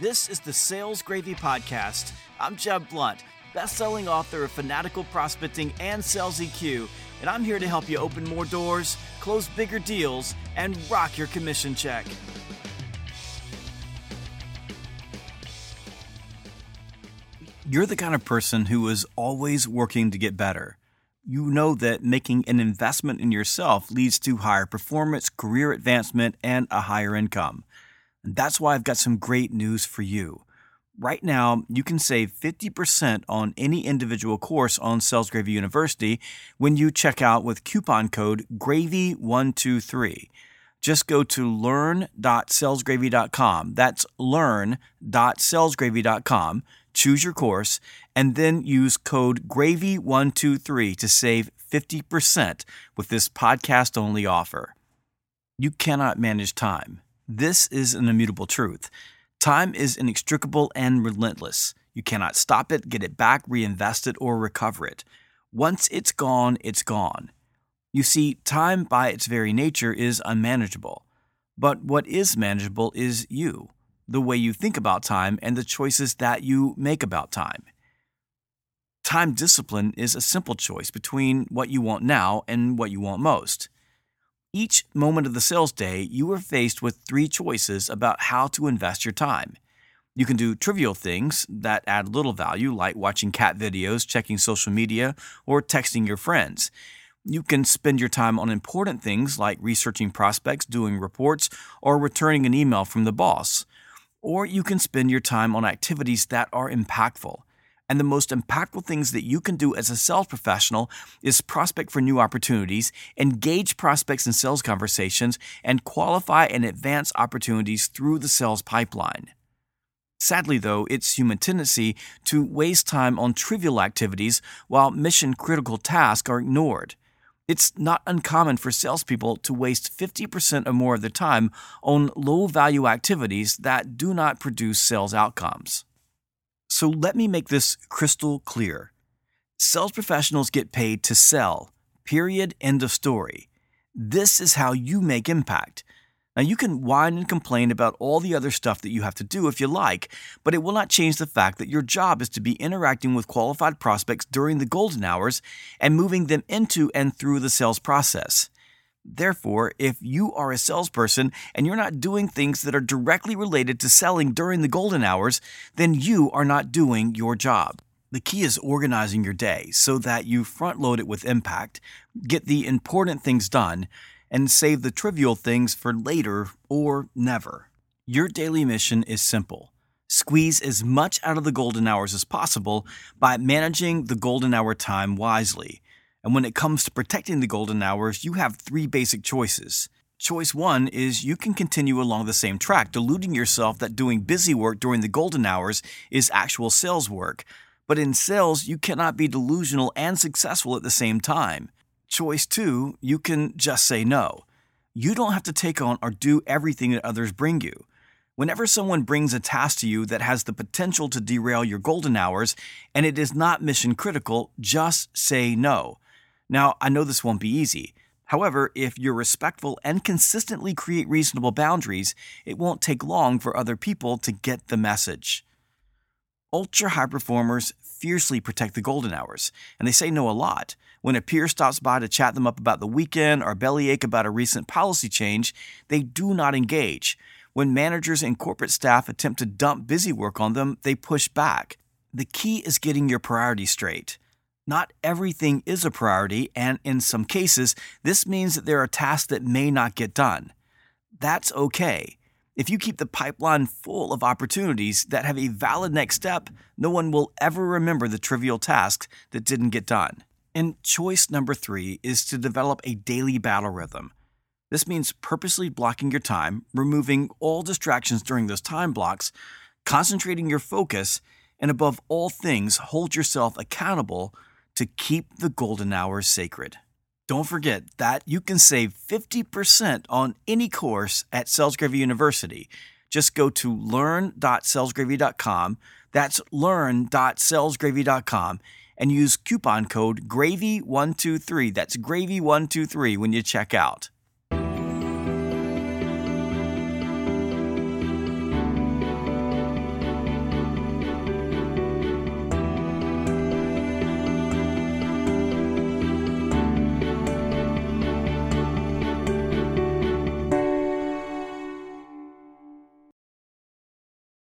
This is the Sales Gravy Podcast. I'm Jeb Blount, best-selling author of Fanatical Prospecting and Sales EQ, and I'm here to help you open more doors, close bigger deals, and rock your commission check. You're the kind of person who is always working to get better. You know that making an investment in yourself leads to higher performance, career advancement, and a higher income. And that's why I've got some great news for you. Right now, you can save 50% on any individual course on Sales Gravy University when you check out with coupon code GRAVY123. Just go to learn.salesgravy.com. That's learn.salesgravy.com. Choose your course and then use code GRAVY123 to save 50% with this podcast only offer. You cannot manage time. This is an immutable truth. Time is inextricable and relentless. You cannot stop it, get it back, reinvest it, or recover it. Once it's gone, it's gone. You see, time by its very nature is unmanageable. But what is manageable is you, the way you think about time, and the choices that you make about time. Time discipline is a simple choice between what you want now and what you want most. Each moment of the sales day, you are faced with three choices about how to invest your time. You can do trivial things that add little value, like watching cat videos, checking social media, or texting your friends. You can spend your time on important things like researching prospects, doing reports, or returning an email from the boss. Or you can spend your time on activities that are impactful. And the most impactful things that you can do as a sales professional is prospect for new opportunities, engage prospects in sales conversations, and qualify and advance opportunities through the sales pipeline. Sadly, though, it's human tendency to waste time on trivial activities while mission critical tasks are ignored. It's not uncommon for salespeople to waste 50% or more of their time on low value activities that do not produce sales outcomes. So let me make this crystal clear. Sales professionals get paid to sell. Period. End of story. This is how you make impact. Now, you can whine and complain about all the other stuff that you have to do if you like, but it will not change the fact that your job is to be interacting with qualified prospects during the golden hours and moving them into and through the sales process. Therefore, if you are a salesperson and you're not doing things that are directly related to selling during the golden hours, then you are not doing your job. The key is organizing your day so that you front load it with impact, get the important things done, and save the trivial things for later or never. Your daily mission is simple. Squeeze as much out of the golden hours as possible by managing the golden hour time wisely and when it comes to protecting the golden hours, you have three basic choices. Choice one is you can continue along the same track, deluding yourself that doing busy work during the golden hours is actual sales work. But in sales, you cannot be delusional and successful at the same time. Choice two, you can just say no. You don't have to take on or do everything that others bring you. Whenever someone brings a task to you that has the potential to derail your golden hours and it is not mission critical, just say no. Now, I know this won't be easy. However, if you're respectful and consistently create reasonable boundaries, it won't take long for other people to get the message. Ultra high performers fiercely protect the golden hours, and they say no a lot. When a peer stops by to chat them up about the weekend or bellyache about a recent policy change, they do not engage. When managers and corporate staff attempt to dump busy work on them, they push back. The key is getting your priorities straight. Not everything is a priority, and in some cases, this means that there are tasks that may not get done. That's okay. If you keep the pipeline full of opportunities that have a valid next step, no one will ever remember the trivial tasks that didn't get done. And choice number three is to develop a daily battle rhythm. This means purposely blocking your time, removing all distractions during those time blocks, concentrating your focus, and above all things, hold yourself accountable to keep the golden hours sacred. Don't forget that you can save 50% on any course at Sales Gravy University. Just go to learn.salesgravy.com. That's learn.salesgravy.com and use coupon code GRAVY123. That's GRAVY123 when you check out.